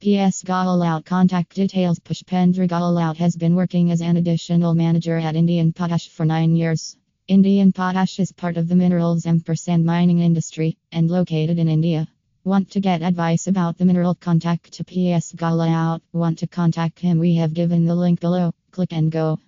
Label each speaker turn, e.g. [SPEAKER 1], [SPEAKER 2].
[SPEAKER 1] PS Gahlaut contact details Pushpendra Gahlaut has been working as an additional manager at Indian Potash for 9 years. Indian Potash is part of the minerals and mining industry and located in India. Want to get advice about the mineral contact to PS Gahlaut. Want to contact him? We have given the link below. Click and go.